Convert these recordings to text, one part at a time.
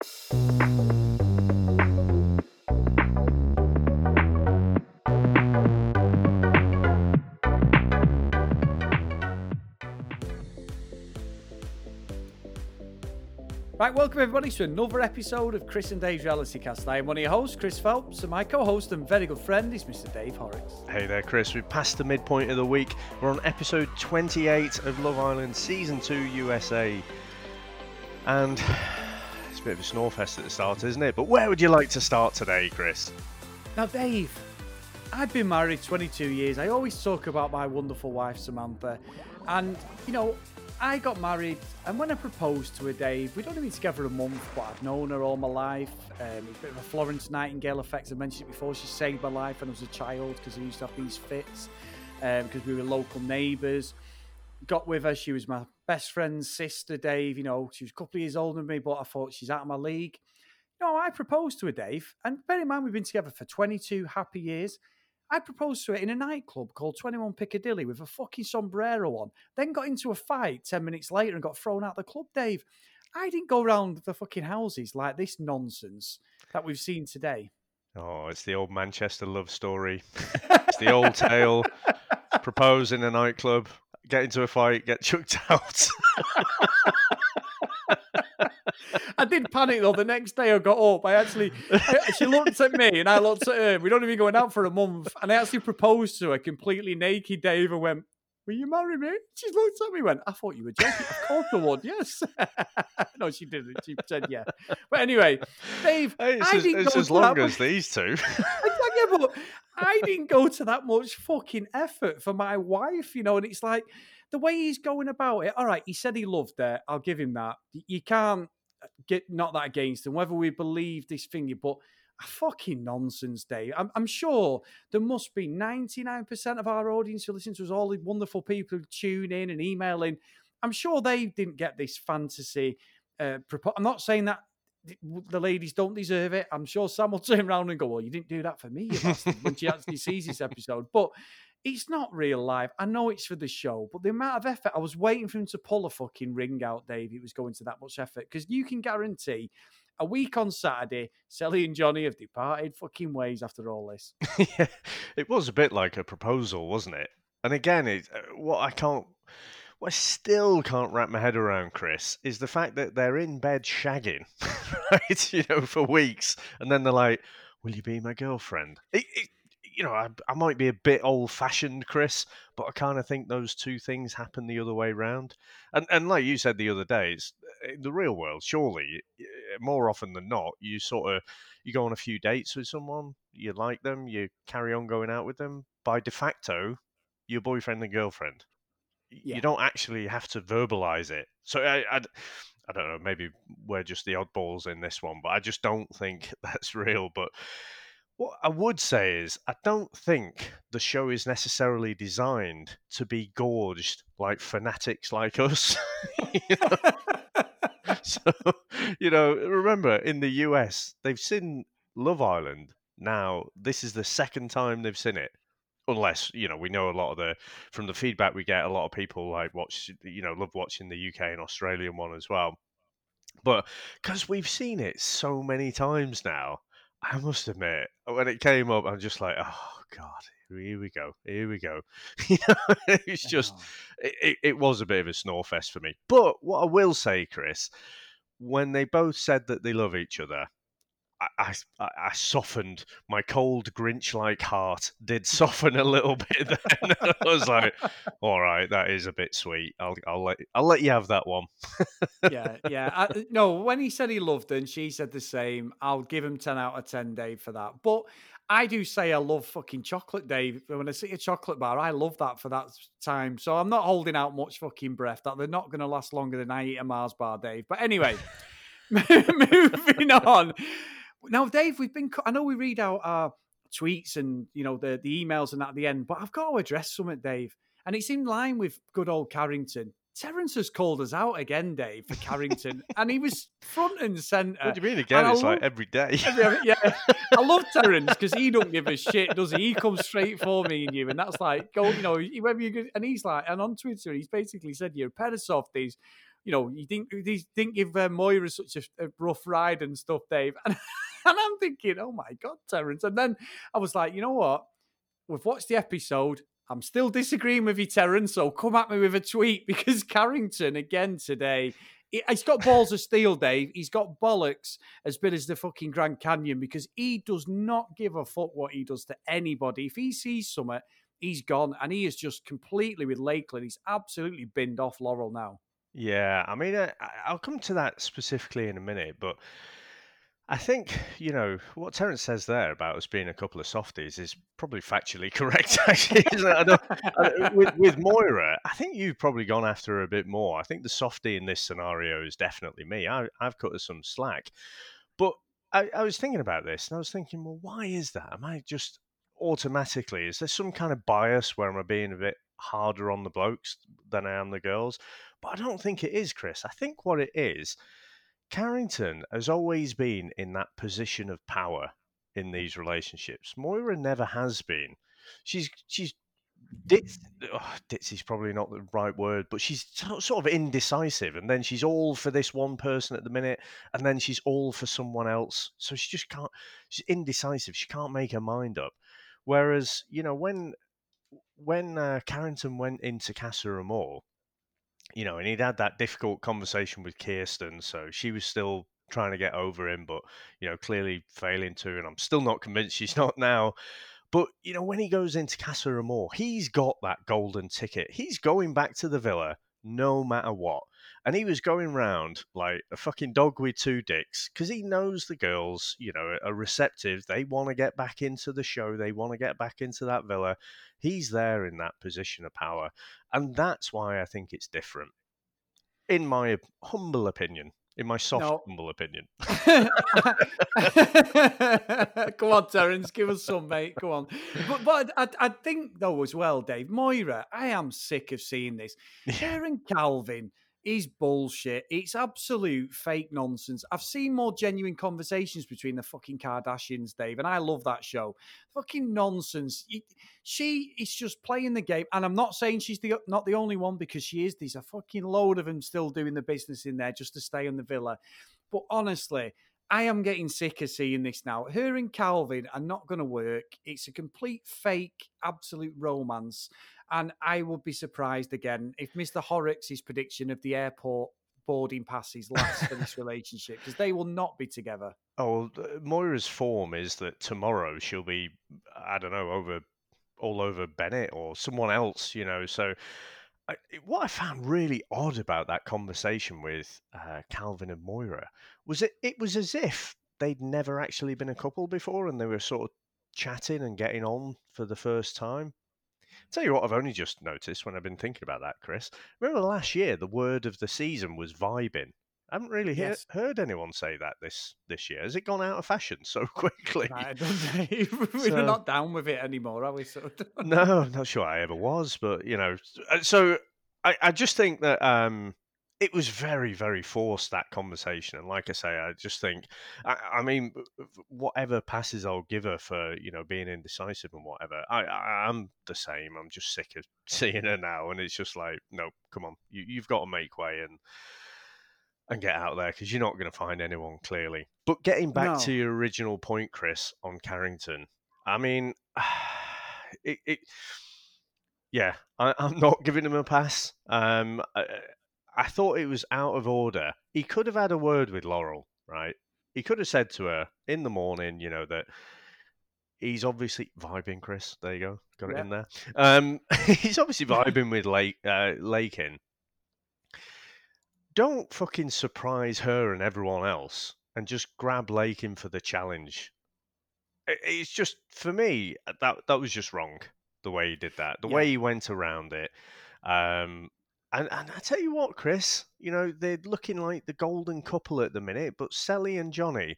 Right, welcome everybody to another episode of Chris and Dave's Reality Cast. I am one of your hosts, Chris Phelps, and my co-host and very good friend is Mr. Dave Horrocks. Hey there, Chris. We've passed the midpoint of the week. We're on episode 28 of Love Island Season 2 USA. And it's a bit of a snorefest at the start, isn't it? But where would you like to start today, Chris? Now, Dave, I've been married 22 years. I always talk about my wonderful wife, Samantha. And, you know, I got married, and when I proposed to her, Dave, we'd only been together a month, but I've known her all my life. Um, it's a bit of a Florence Nightingale effect. I mentioned it before. She saved my life when I was a child because I used to have these fits because um, we were local neighbours. Got with her. She was my best friend's sister, Dave. You know, she was a couple of years older than me, but I thought she's out of my league. You know, I proposed to her, Dave, and bear in mind we've been together for 22 happy years. I proposed to her in a nightclub called 21 Piccadilly with a fucking sombrero on, then got into a fight 10 minutes later and got thrown out the club, Dave. I didn't go around the fucking houses like this nonsense that we've seen today. Oh, it's the old Manchester love story. it's the old tale. Propose in a nightclub, get into a fight, get chucked out. I did panic though. The next day I got up. I actually, I, she looked at me and I looked at her. We'd only been going out for a month, and I actually proposed to her completely naked. Dave and went, "Will you marry me?" She looked at me, went, "I thought you were joking. Of course I would. Yes." no, she didn't. She said, "Yeah." But anyway, Dave, it's I as, didn't it's go as long as these two. yeah, but I didn't go to that much fucking effort for my wife, you know, and it's like the way he's going about it. All right, he said he loved her. I'll give him that. You can't get not that against him, whether we believe this thing, but a fucking nonsense, Dave. I'm, I'm, sure there must be 99% of our audience who listen to us, all the wonderful people who tune in and emailing. I'm sure they didn't get this fantasy. Uh, I'm not saying that the ladies don't deserve it. I'm sure Sam will turn around and go, "Well, you didn't do that for me, when she actually sees this episode. But it's not real life. I know it's for the show, but the amount of effort I was waiting for him to pull a fucking ring out, Dave. It was going to that much effort because you can guarantee a week on Saturday, Sally and Johnny have departed fucking ways after all this. yeah, it was a bit like a proposal, wasn't it? And again, it uh, what I can't, what I still can't wrap my head around, Chris, is the fact that they're in bed shagging, right? You know, for weeks, and then they're like, "Will you be my girlfriend?" It, it, you know, I, I might be a bit old fashioned, Chris, but I kind of think those two things happen the other way around. And and like you said the other day, it's uh, in the real world. Surely, more often than not, you sort of you go on a few dates with someone, you like them, you carry on going out with them. By de facto, your boyfriend and girlfriend. Yeah. You don't actually have to verbalize it. So I, I I don't know. Maybe we're just the oddballs in this one, but I just don't think that's real. But what I would say is, I don't think the show is necessarily designed to be gorged like fanatics like us. you know? so, you know, remember in the US, they've seen Love Island. Now, this is the second time they've seen it. Unless you know, we know a lot of the from the feedback we get. A lot of people like watch, you know, love watching the UK and Australian one as well. But because we've seen it so many times now, I must admit, when it came up, I'm just like, oh god, here we go, here we go. you know, it's just, uh-huh. it, it was a bit of a snore fest for me. But what I will say, Chris, when they both said that they love each other, I, I, I softened my cold Grinch-like heart. Did soften a little bit. Then I was like, "All right, that is a bit sweet. I'll I'll let I'll let you have that one." yeah, yeah. I, uh, no, when he said he loved her, and she said the same. I'll give him ten out of ten, Dave, for that. But I do say I love fucking chocolate, Dave. When I see a chocolate bar, I love that for that time. So I'm not holding out much fucking breath. That they're not going to last longer than I eat a Mars bar, Dave. But anyway, moving on. Now, Dave, we've been. I know we read out our tweets and you know the the emails and that at the end, but I've got to address something, Dave, and it's in line with good old Carrington. Terence has called us out again, Dave, for Carrington, and he was front and centre. What do you mean again? And it's love, like every day. yeah, I love Terence because he don't give a shit, does he? He comes straight for me and you, and that's like, go, you know, whether you and he's like, and on Twitter, he's basically said you're a pair of softies you know, you didn't, you didn't give uh, Moira such a, a, rough ride and stuff, Dave. And, and I'm thinking, oh my God, Terence. And then I was like, you know what? We've watched the episode. I'm still disagreeing with you, Terence. So come at me with a tweet because Carrington again today. He's got balls of steel, Dave. He's got bollocks as big as the fucking Grand Canyon because he does not give a fuck what he does to anybody. If he sees something, he's gone, and he is just completely with Lakin. He's absolutely binned off Laurel now. Yeah, I mean, I, I'll come to that specifically in a minute, but I think, you know, what Terence says there about us being a couple of softies is probably factually correct, actually. I with, with Moira, I think you've probably gone after her a bit more. I think the softie in this scenario is definitely me. I, have cut her some slack. But I, I was thinking about this and I was thinking, well, why is that? Am I just automatically, is there some kind of bias where am I being a bit harder on the blokes than I am the girls? But I don't think it is, Chris. I think what it is, Carrington has always been in that position of power in these relationships. Moira never has been. She's she's ditz, oh, ditz is probably not the right word, but she's sort of indecisive, and then she's all for this one person at the minute, and then she's all for someone else. So she just can't. She's indecisive. She can't make her mind up. Whereas you know when when uh, Carrington went into Casa Amor, you know, and he'd had that difficult conversation with Kierstan, so she was still trying to get over him, but you know, clearly failing to, and I'm still not convinced she's not now. But you know, when he goes into Casa Amor, he's got that golden ticket. He's going back to the villa no matter what. And he was going round like a fucking dog with two dicks because he knows the girls, you know, are receptive. They want to get back into the show. They want to get back into that villa. He's there in that position of power. And that's why I think it's different, in my humble opinion. In my soft, no. humble opinion. Go on, Terence, give us some, mate. Go on. But, but I, I think, though, as well, Dave, Moira, I am sick of seeing this. Sharon Calvin is bullshit. It's absolute fake nonsense. I've seen more genuine conversations between the fucking Kardashians, Dave, and I love that show. Fucking nonsense. She is just playing the game, and I'm not saying she's the not the only one because she is. There's a fucking load of them still doing the business in there just to stay in the villa. But honestly, I am getting sick of seeing this now. Her and Calvin are not going to work. It's a complete fake, absolute romance. And I would be surprised again if Mr. Horrocks' prediction of the airport boarding passes lasts for this relationship because they will not be together. Oh, Moira's form is that tomorrow she'll be, I don't know, over all over Bennett or someone else, you know. So, I, what I found really odd about that conversation with uh, Calvin and Moira was it it was as if they'd never actually been a couple before and they were sort of chatting and getting on for the first time. Tell you what, I've only just noticed when I've been thinking about that, Chris. Remember last year, the word of the season was vibing. I haven't really yes. hear, heard anyone say that this this year. Has it gone out of fashion so quickly? We're so, not down with it anymore, are we? So no, I'm not sure I ever was, but you know, uh, so I, I just think that um, it was very, very forced that conversation. And like I say, I just think, I, I, mean, whatever passes I'll give her for you know being indecisive and whatever, I, I am the same. I'm just sick of seeing her now, and it's just like, no, come on, you, you've got to make way and and get out there because you're not going to find anyone clearly. But getting back no. to your original point, Chris, on Carrington, I mean, it, it yeah, I, am not giving him a pass. Um, I, I thought it was out of order. He could have had a word with Laurel, right? He could have said to her in the morning, you know, that he's obviously vibing, Chris. There you go. Got yeah. it in there. Um, he's obviously vibing with Lake, uh, Lakin. Don't fucking surprise her and everyone else and just grab Lakin for the challenge. It's just, for me, that, that was just wrong, the way he did that. The yeah. way he went around it. Um, and, and I tell you what, Chris, you know, they're looking like the golden couple at the minute, but Sally and Johnny,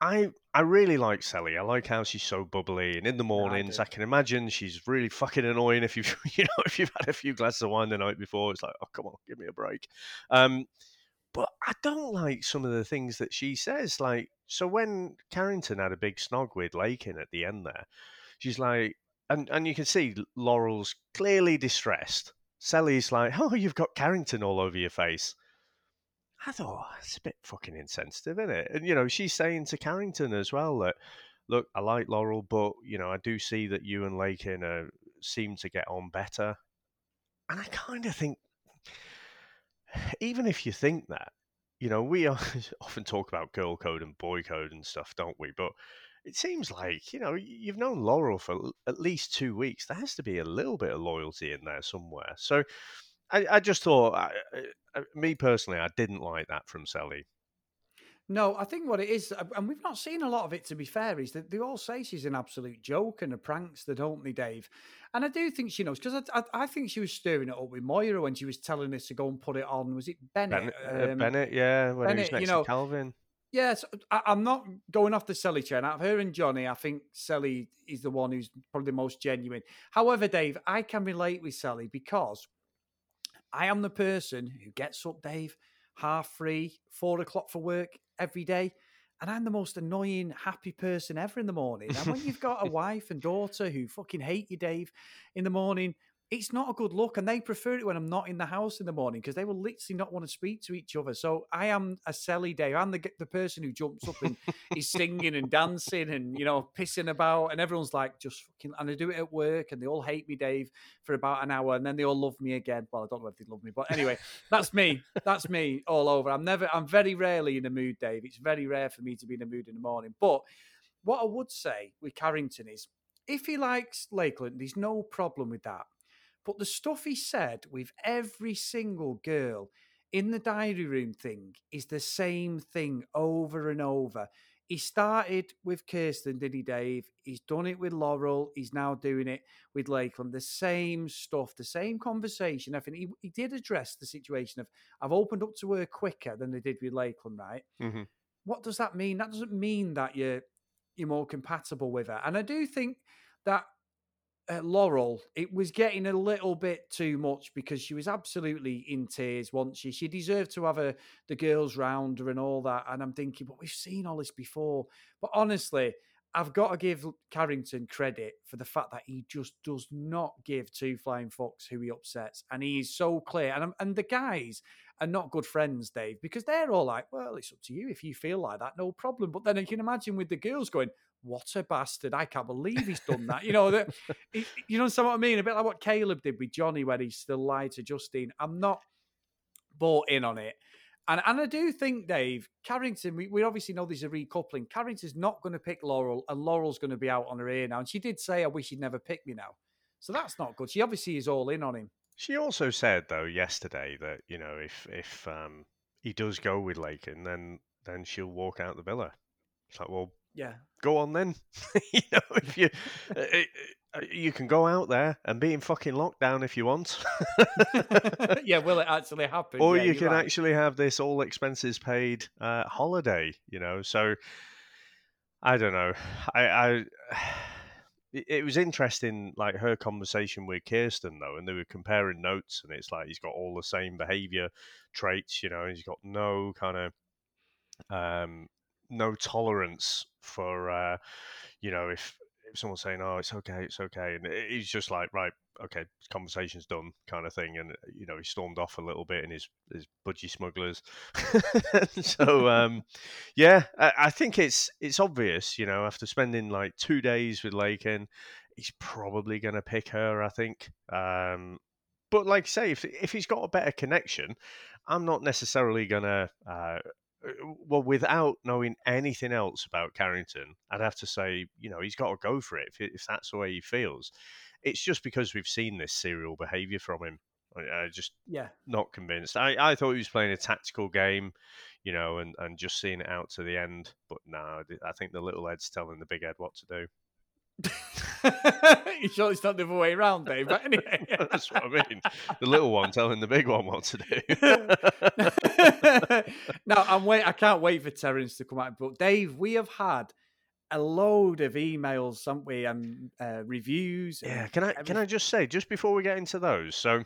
I I really like Sally. I like how she's so bubbly, and in the mornings, yeah, I, I, can imagine she's really fucking annoying if you've you know if you've had a few glasses of wine the night before. It's like, oh come on, give me a break. Um, but I don't like some of the things that she says. Like, so when Carrington had a big snog with Lakin at the end there, she's like, and and you can see Laurel's clearly distressed Cely's like, "Oh, you've got Carrington all over your face." I thought oh, it's a bit fucking insensitive, isn't it? And you know, she's saying to Carrington as well that, look, I like Laurel, but you know, I do see that you and Lakin uh, seem to get on better. And I kind of think, even if you think that, you know, we often talk about girl code and boy code and stuff, don't we? But it seems like you know you've known Laurel for at least two weeks. There has to be a little bit of loyalty in there somewhere. So I, I just thought, I, I, me personally, I didn't like that from Sally. No, I think what it is, and we've not seen a lot of it to be fair, is that they all say she's an absolute joke and a prankster, don't they, Dave? And I do think she knows because I, I, I, think she was stirring it up with Moira when she was telling us to go and put it on. Was it Bennett? Bennett, uh, um, Bennett yeah, when Bennett, he was next you know, to Calvin. Yes, uh, I, am not going off the Cely chain. Out of her and Johnny, I think Cely is the one who's probably the most genuine. However, Dave, I can relate with Sally because I am the person who gets up, Dave, half three, four o'clock for work every day. And I'm the most annoying, happy person ever in the morning. And when you've got a wife and daughter who fucking hate you, Dave, in the morning, it's not a good look. And they prefer it when I'm not in the house in the morning because they will literally not want to speak to each other. So I am a Sally Dave. I'm the, the person who jumps up and is singing and dancing and, you know, pissing about. And everyone's like, just fucking, and I do it at work and they all hate me, Dave, for about an hour. And then they all love me again. Well, I don't know if they love me, but anyway, that's me. That's me all over. I'm never, I'm very rarely in a mood, Dave. It's very rare for me to be in a mood in the morning. But what I would say with Carrington is, if he likes Lakin, there's no problem with that. But the stuff he said with every single girl in the diary room thing is the same thing over and over. He started with Kierstan, did he, Dave? He's done it with Laurel. He's now doing it with Lakin. The same stuff, the same conversation. I think he, he did address the situation of I've opened up to her quicker than they did with Lakin, right? Mm-hmm. What does that mean? That doesn't mean that you're you're more compatible with her. And I do think that Laurel, it was getting a little bit too much because she was absolutely in tears once she she deserved to have the girls round her and all that. And I'm thinking, but we've seen all this before. But honestly, I've got to give Carrington credit for the fact that he just does not give two flying fucks who he upsets, and he is so clear. And and the guys are not good friends, Dave, because they're all like, "Well, it's up to you if you feel like that, no problem." But then you can imagine with the girls going, what a bastard. I can't believe he's done that. You know, that you know what I mean? A bit like what Caleb did with Johnny when he still lied to Justine. I'm not bought in on it. And and I do think, Dave, Carrington, we, we obviously know there's a recoupling. Carrington's not going to pick Laurel, and Laurel's going to be out on her ear now. And she did say, I wish he'd never picked me now. So that's not good. She obviously is all in on him. She also said though yesterday that, you know, if if um he does go with Lakin, then then she'll walk out the villa. It's like, well, yeah. Go on then. you know, if you uh, uh, uh, you can go out there and be in fucking lockdown if you want. yeah, will it actually happen? Or yeah, you can right. actually have this all expenses paid uh, holiday. You know, so I don't know. I, I it was interesting, like her conversation with Kierstan though, and they were comparing notes, and it's like he's got all the same behavior traits. You know, he's got no kind of um no tolerance for uh, you know if if someone's saying oh it's okay it's okay and he's just like right okay conversation's done kind of thing and you know he stormed off a little bit in his his budgie smugglers. So um yeah I, I, think it's it's obvious you know after spending like two days with lakin he's probably going to pick her i think um but like say if, if he's got a better connection i'm not necessarily going to uh, uh, Uh, well, without knowing anything else about Carrington, I'd have to say, you know, he's got to go for it if, if that's the way he feels. It's just because we've seen this serial behaviour from him. I, I, just yeah not convinced. I, I thought he was playing a tactical game, you know, and, and just seeing it out to the end. But no, I think the little Ed's telling the big Ed what to do. you sure it's not the other way around, Dave? But anyway, that's what I mean. The little one telling the big one what to do. no, I'm wait. I can't wait for Terence to come out. But Dave, we have had a load of emails, haven't we, and uh, reviews. Yeah. Can I everything. can I just say just before we get into those? So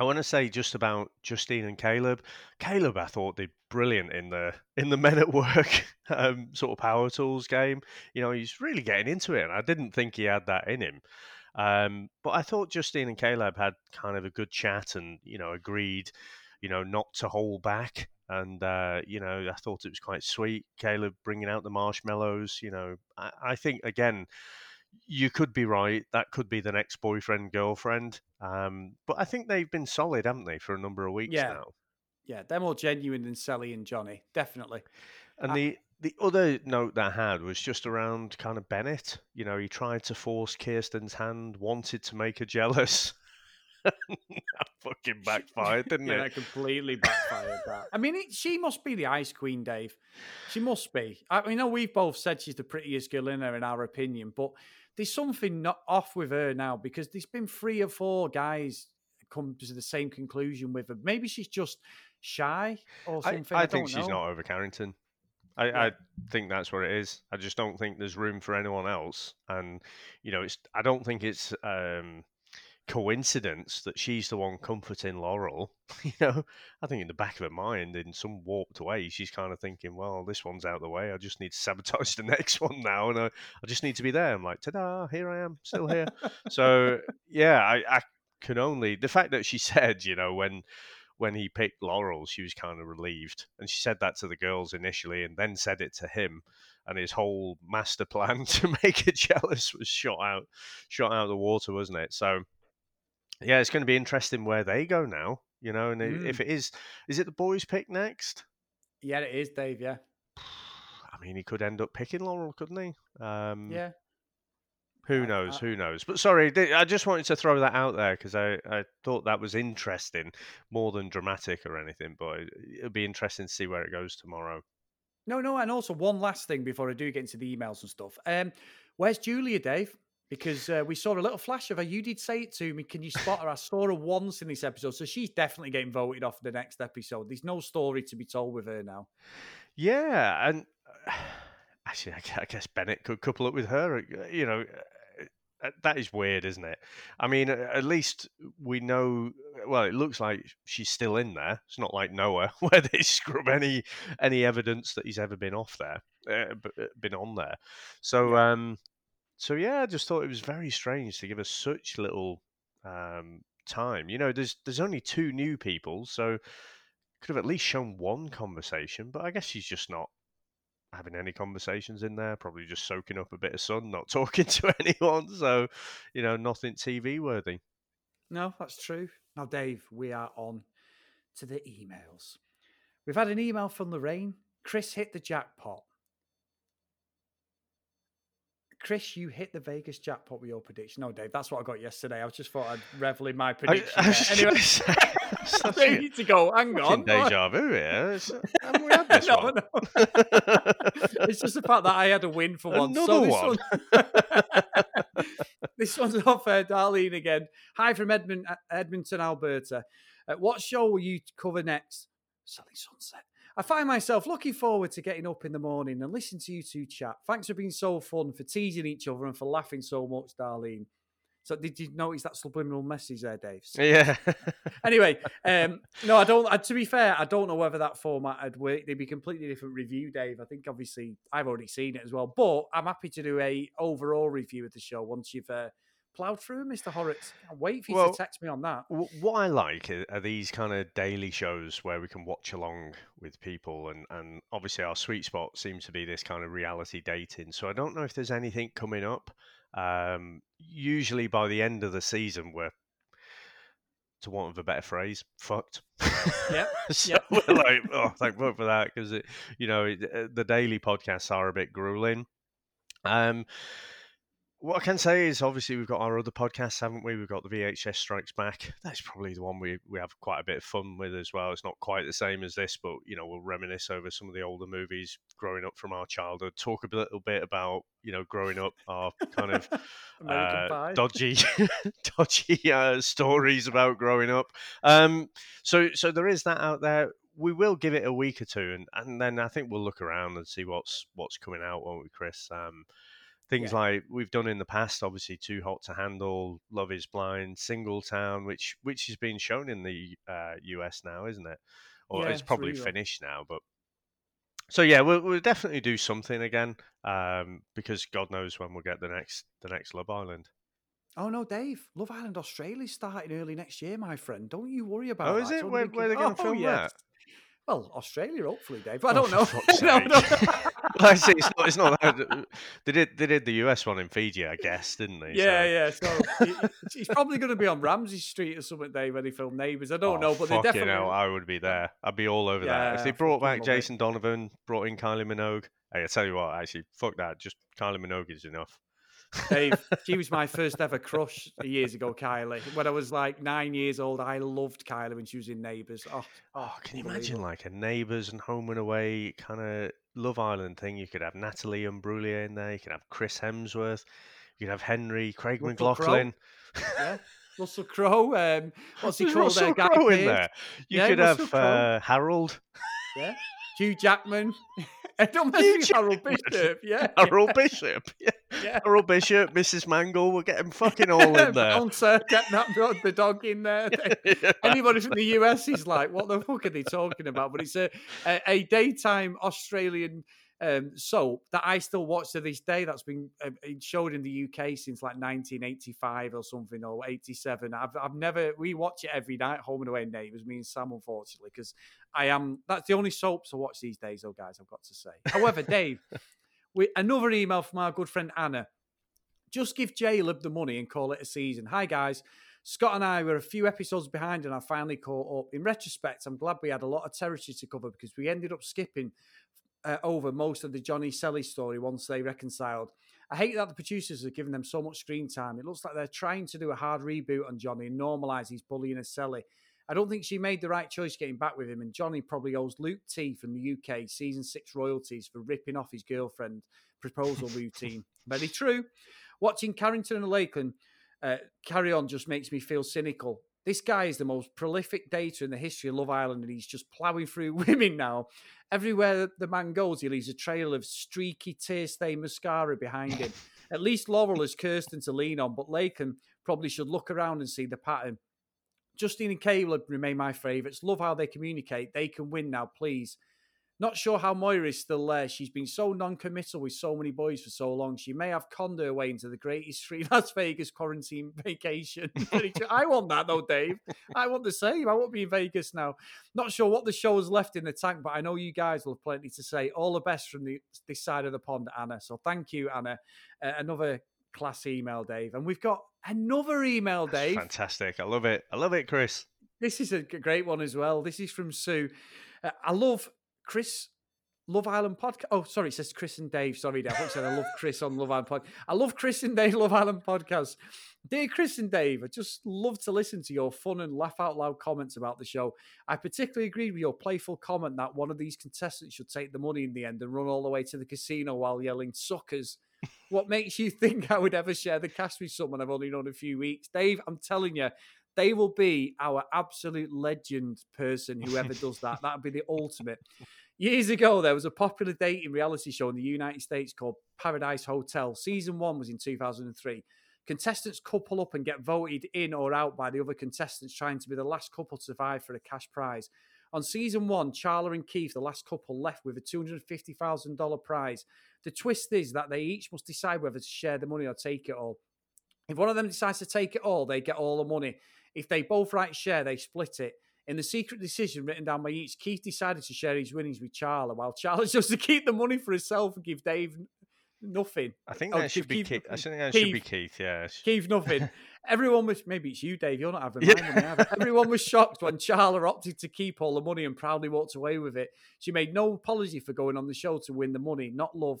I want to say just about Justine and Caleb. Caleb, I thought did brilliant in the in the Men at Work um, sort of power tools game. You know, he's really getting into it, and I didn't think he had that in him. Um, but I thought Justine and Caleb had kind of a good chat and, you know, agreed, you know, not to hold back. And, uh, you know, I thought it was quite sweet. Caleb bringing out the marshmallows, you know, I, I think, again, you could be right. That could be the next boyfriend, girlfriend. Um, but I think they've been solid, haven't they, for a number of weeks Yeah. now? Yeah, they're more genuine than Sally and Johnny, definitely. And I- the the other note that I had was just around kind of Bennett. You know, he tried to force Kierstan's hand, wanted to make her jealous. that fucking backfired, didn't yeah, it? that completely backfired. that. I mean, it, she must be the ice queen, Dave. She must be. I mean, know we've both said she's the prettiest girl in there, in our opinion, but there's something not off with her now because there's been three or four guys come to the same conclusion with her. Maybe she's just shy or I, something. I I, think don't she's know. not over Carrington. I, Yeah. I think that's what it is. I just don't think there's room for anyone else, and you know, it's. I don't think it's um, coincidence that she's the one comforting Laurel. you know, I think in the back of her mind, in some warped way, she's kind of thinking, "Well, this one's out of the way. I just need to sabotage the next one now, and I, I just need to be there." I'm like, "Ta-da! Here I am, still here." so yeah, I, I can only the fact that she said, you know, when when he picked Laurel, she was kind of relieved. And she said that to the girls initially and then said it to him. And his whole master plan to make her jealous was shot out shot out of the water, wasn't it? So yeah, it's going to be interesting where they go now, you know, and Mm. if it is is it the boys pick next? Yeah, it is, Dave. Yeah. I mean, he could end up picking Laurel, couldn't he? Um, Yeah. Who knows? Who knows? But sorry, I just wanted to throw that out there because I, I thought that was interesting, more than dramatic or anything. But it, it'll be interesting to see where it goes tomorrow. No, no, and also one last thing before I do get into the emails and stuff. Um, where's Julia, Dave? Because uh, we saw a little flash of her. You did say it to me. Can you spot her? I saw her once in this episode, so she's definitely getting voted off the next episode. There's no story to be told with her now. Yeah, and actually, I guess Bennett could couple up with her. uh, You know, uh, uh, that is weird, isn't it? I mean, at least we know. Well, it looks like she's still in there. It's not like Noah, where they scrub any any evidence that he's ever been off there, uh, uh, been on there. So, um, so yeah, I just thought it was very strange to give us such little um, time. You know, there's there's only two new people, so could have at least shown one conversation. But I guess she's just not having any conversations in there. Probably just soaking up a bit of sun, not talking to anyone. So, you know, nothing TV worthy. No, that's true. Now, Dave, we are on to the emails. We've had an email from Lorraine. Chris hit the jackpot. Chris, you hit the Vegas jackpot with your prediction. No, Dave, that's what I got yesterday. I was just thought I'd revel in my prediction. I just Anyway, say, I such don't a need to go. Hang on. deja vu here. It's- Haven't we had this no, one? no. it's just the fact that I had a win for once. Another so this one. one- this one's off uh, Darlene again. Hi from Edmund, uh, Edmonton, Alberta. Uh, what show will you cover next? Selling Sunset. I find myself looking forward to getting up in the morning and listening to you two chat. Thanks for being so fun, for teasing each other, and for laughing so much, Darlene. So, did you notice that subliminal message there, Dave? yeah. anyway, um, no, I don't. Uh, to be fair, I don't know whether that format had worked. They'd be completely different review, Dave. I think obviously I've already seen it as well, but I'm happy to do a overall review of the show once you've uh, ploughed through, Mister Horrocks. Wait for you Well, to text me on that. Wh- What I like are, these kind of daily shows where we can watch along with people, and, and obviously our sweet spot seems to be this kind of reality dating. So I don't know if there's anything coming up. Um, usually by the end of the season, we're, to want of a better phrase, fucked. Yeah. so yep. we're like, oh, thank fuck for that, because you know it, uh, the daily podcasts are a bit grueling. Um, what I can say is, obviously, we've got our other podcasts, haven't we? We've got the VHS Strikes Back. That's probably the one we, we have quite a bit of fun with as well. It's not quite the same as this, but you know, we'll reminisce over some of the older movies growing up from our childhood. Talk a little bit about you know growing up, our kind of uh, dodgy, dodgy uh, stories about growing up. Um, so, so there is that out there. We will give it a week or two, and, and then I think we'll look around and see what's what's coming out, won't we, Chris? Um, things Yeah. like we've done in the past, obviously, Too Hot to Handle, Love Is Blind, Single Town, which which has been shown in the uh, US now, isn't it? Or Yeah, it's probably really well. finished now, but. So yeah, we'll, we'll definitely do something again, um, because God knows when we'll get the next the next Love Island. Oh no, Dave! Love Island Australia is starting early next year, my friend. Don't you worry about. Oh, is It's it? Where, where are they going Oh, to film yes. that? Well, Australia, hopefully, Dave. I Oh, don't for know. No, no. Well, I see. It's not. It's not. that- uh, They did. They did the US one in Fiji, I guess, didn't they? yeah, So- yeah. So he- he's probably going to be on Ramsey Street or something, Dave, when he filmed Neighbours. I don't Oh, know, but they definitely. hell, I would be there. I'd be all over that. If Yeah, they brought back love it. Jason Donovan, brought in Kylie Minogue. Hey, I tell you what, actually, fuck that. Just Kylie Minogue is enough. Dave, she was my first ever crush years ago, Kylie. When I was like nine years old, I loved Kylie when she was in Neighbours. Oh, Oh, can you imagine like a neighbours and home and away kind of Love Island thing? You could have Natalie Imbruglia in there. You could have Chris Hemsworth. You could have Henry, Craig Russell. McLaughlin. yeah. Russell Crowe. Um, what's he called? Russell there? Crowe in there. You Yeah, could Russell have uh, Harold, Yeah. Hugh Jackman. I don't mention Harold Bishop. Yeah. Harold Bishop. Yeah. Yeah. Harold Bishop, Mrs. Mangle. we're getting fucking all in there. Bouncer, get that dog, the dog in there. Anybody from the US is like, what the fuck are they talking about? But it's a, a, a daytime Australian um, soap that I still watch to this day. That's been uh, showed in the UK since like 1985 or something or 87. I've, I've never, we watch it every night, Home and Away Neighbours, me and Sam, unfortunately, because I am, that's the only soaps I watch these days, though, guys, I've got to say. However, Dave, we, another email from our good friend Anna. Just give Jaleb the money and call it a season. Hi, guys. Scott and I were a few episodes behind and I finally caught up. In retrospect, I'm glad we had a lot of territory to cover because we ended up skipping uh, over most of the Johnny Cely story once they reconciled. I hate that the producers have given them so much screen time. It looks like they're trying to do a hard reboot on Johnny and normalise his bullying of Cely. I don't think she made the right choice getting back with him, and Johnny probably owes Luke T from the UK season six royalties for ripping off his girlfriend proposal routine. Very true. Watching Carrington and Lakin uh, carry on just makes me feel cynical. This guy is the most prolific data in the history of Love Island, and he's just ploughing through women now. Everywhere the man goes, he leaves a trail of streaky, tear stained mascara behind him. At least Laurel has Kierstan to lean on, but Lakin probably should look around and see the pattern. Justine and Caleb remain my favourites. Love how they communicate. They can win now, please. Not sure how Moira is still there. She's been so non-committal with so many boys for so long. She may have conned her way into the greatest free Las Vegas quarantine vacation. I want that though, Dave. I want the same. I want to be in Vegas now. Not sure what the show has left in the tank, but I know you guys will have plenty to say. All the best from the this side of the pond, Anna. So thank you, Anna. Uh, another class email, Dave, and we've got another email, That's Dave. fantastic. I love it. I love it, Chris. This is a great one as well. This is from Sue. Uh, I love Chris Love Island podcast. Oh, sorry, it says Chris and Dave. Sorry, Dave. I said I love Chris on Love Island podcast. I love Chris and Dave Love Island podcast. Dear Chris and Dave, I just love to listen to your fun and laugh out loud comments about the show. I particularly agree with your playful comment that one of these contestants should take the money in the end and run all the way to the casino while yelling suckers. what makes you think I would ever share the cash with someone I've only known a few weeks? Dave, I'm telling you, they will be our absolute legend person, whoever does that. That would be the ultimate. Years ago, there was a popular dating reality show in the United States called Paradise Hotel. Season one was in 2003. Contestants couple up and get voted in or out by the other contestants, trying to be the last couple to survive for a cash prize. On season one, Charla and Keith, the last couple, left with a $250,000 prize. The twist is that they each must decide whether to share the money or take it all. If one of them decides to take it all, they get all the money. If they both write share, they split it. In the secret decision written down by each, Keith decided to share his winnings with Charla, while Charla chose to keep the money for herself and give Dave nothing. I think Oh, that should be Keith- Keith. I think that Keith. should be Keith. Yeah. Keith nothing. Everyone was maybe it's you, Dave. You're not having Yeah. money either. Everyone was shocked when Charla opted to keep all the money and proudly walked away with it. She made no apology for going on the show to win the money, not love.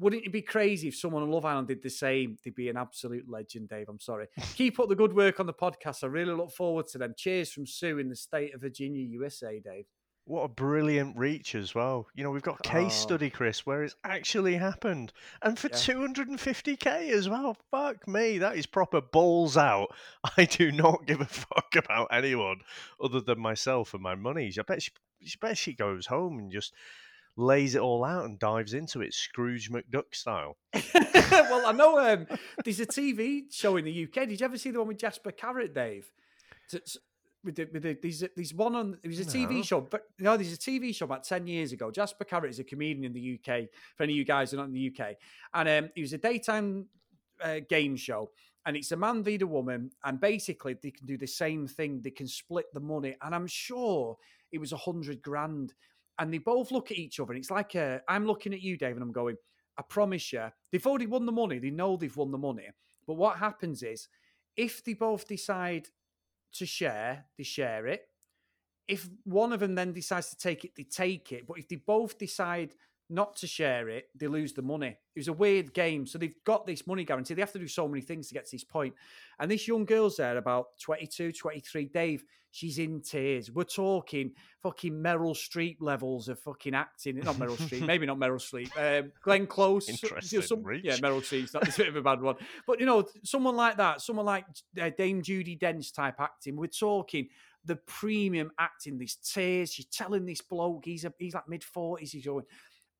Wouldn't it be crazy if someone on Love Island did the same? They'd be an absolute legend, Dave. I'm sorry. Keep up the good work on the podcast. I really look forward to them. Cheers from Sue in the state of Virginia, USA, Dave. What a brilliant reach as well. You know, we've got case Oh. study, Chris, where it's actually happened. And for Yeah. 250k as well. Fuck me. That is proper balls out. I do not give a fuck about anyone other than myself and my money. I bet she, I bet she goes home and just lays it all out and dives into it, Scrooge McDuck style. well, I know um, there's a TV show in the UK. Did you ever see the one with Jasper Carrott, Dave? T- s- With the, with the, there's, a- there's one on. It was a TV No. show, but no, there's a TV show about ten years ago. Jasper Carrott is a comedian in the UK. For any of you guys who are not in the UK, and um, it was a daytime uh, game show. and it's a man v the woman, and basically they can do the same thing. They can split the money, and I'm sure it was a hundred grand. And they both look at each other, and it's like I'm looking at you, Dave, and I'm going, I promise you, they've already won the money. They know they've won the money. But what happens is, if they both decide to share, they share it. If one of them then decides to take it, they take it. But if they both decide not to share it, they lose the money. It was a weird game. So they've got this money guarantee. They have to do so many things to get to this point. And this young girl's there, about 22, 23. Dave, she's in tears. We're talking fucking Meryl Streep levels of fucking acting. Not Meryl Streep, maybe not Meryl Streep. Um, Glenn Close. Interesting. Some, yeah, Meryl Streep's not a bit of a bad one. But, you know, someone like that, someone like uh, Dame Judi Dench type acting, we're talking the premium acting, these tears. She's telling this bloke, he's, a, he's like mid 40s, he's going,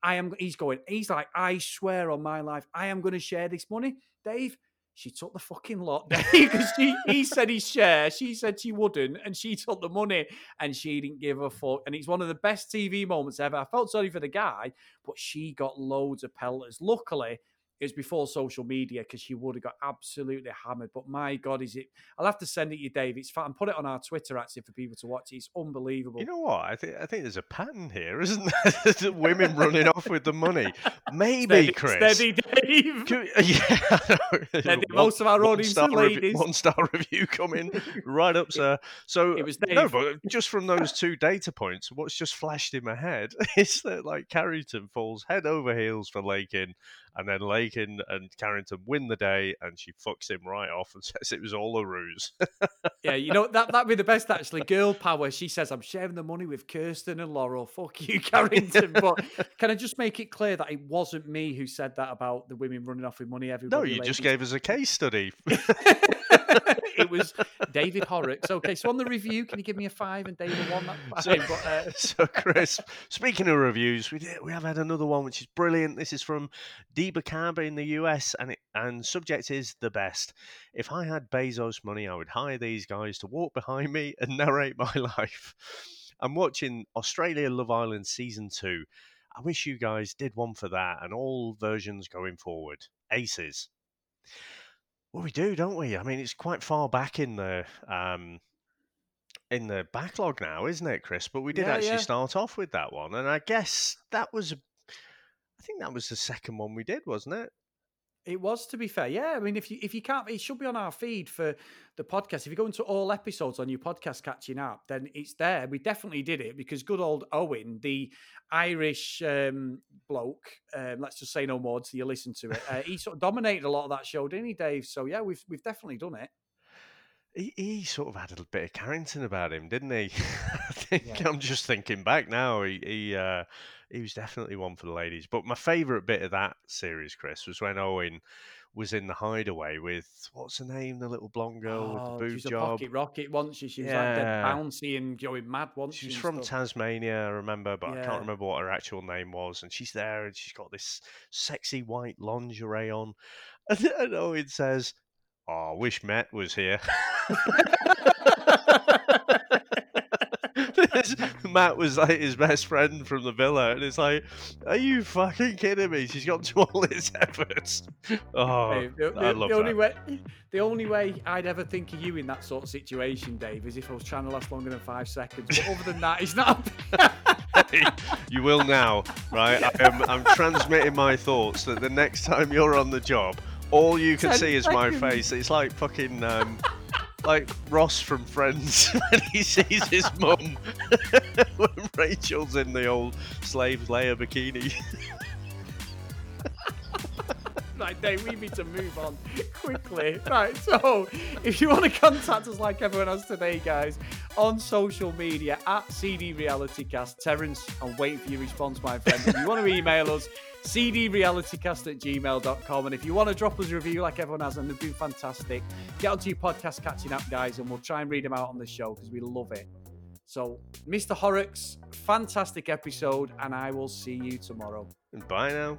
I am. He's going. He's like, I swear on my life, I am going to share this money, Dave. She took the fucking lot, Dave, because he said he'd share. She said she wouldn't, and she took the money, and she didn't give a fuck. And it's one of the best TV moments ever. I felt sorry for the guy, but she got loads of pelters. Luckily, it was before social media because she would have got absolutely hammered. But my God, is it? I'll have to send it to you, Dave. It's fun. Put it on our Twitter actually for people to watch. It's unbelievable. You know what? I think I think there's a pattern here, isn't there? Women running off with the money. Maybe, steady, Chris. Steady, Dave. Can, yeah, steady, most of our audience star ladies. one star review coming right up, sir. So it was Dave. no, but just from those two data points, what's just flashed in my head is that like Carrington falls head over heels for Lakin, and then Lakin and Carrington win the day, and she fucks him right off and says it was all a ruse. yeah, you know that that'd be the best actually. Girl power. She says, "I'm sharing the money with Kierstan and Laurel." Fuck you, Carrington. but can I just make it clear that it wasn't me who said that about the women running off with money? Everybody. No, you ladies. just gave us a case study. it was David Horrocks. Okay, so on the review, can you give me a five and David one? That's fine. So, but, uh... so, Chris, speaking of reviews, we did, we have had another one which is brilliant. This is from Deba Cab in the US, and it, and subject is the best. If I had Bezos money, I would hire these guys to walk behind me and narrate my life. I'm watching Australia Love Island season two. I wish you guys did one for that and all versions going forward. Aces. Well, we do, don't we? I mean, it's quite far back in the um, in the backlog now, isn't it, Chris? But we did Yeah, actually yeah. start off with that one, and I guess that was, I think that was the second one we did, wasn't it? It was, to be fair. Yeah, I mean, if you if you can't, it should be on our feed for the podcast. If you go into all episodes on your podcast catching up, then it's there. We definitely did it because good old Owen, the Irish um, bloke, um, let's just say no more till you listen to it. Uh, he sort of dominated a lot of that show, didn't he, Dave? So yeah, we've we've definitely done it. He, he sort of had a bit of Carrington about him, didn't he? I think Yeah. I'm just thinking back now. He he, uh, he was definitely one for the ladies. But my favourite bit of that series, Chris, was when Owen was in the hideaway with what's her name, the little blonde girl with Oh, the boob she's a job. pocket rocket, wasn't she? She was like dead Yeah. bouncy and going mad, wasn't she? She's and from stuff? Tasmania, I remember, but I can't remember what her actual name was. And she's there and she's got this sexy white lingerie on. And, and Owen says, Oh, I wish Matt was here. Matt was like his best friend from the villa, and it's like, are you fucking kidding me? She's gone to all this effort. Oh, Dave, the, I love the only that. way the only way I'd ever think of you in that sort of situation, Dave, is if I was trying to last longer than five seconds. But other than that, it's not. you will now, right? I am, I'm transmitting my thoughts that the next time you're on the job, all you can Ten see is my face. It's like fucking, um, like Ross from Friends when he sees his mum when Rachel's in the old slave Leia bikini. right, Dave, we need to move on quickly. Right, so if you want to contact us like everyone else today, guys, on social media at CD Reality Cast, Terence, I'm waiting for your response, my friend. If you want to email us, cdrealitycast at gmail.com. And if you want to drop us a review like everyone has, and they've been fantastic, get onto your podcast catching up, guys, and we'll try and read them out on the show because we love it. So, Mr. Horrocks, fantastic episode, and I will see you tomorrow. Bye now.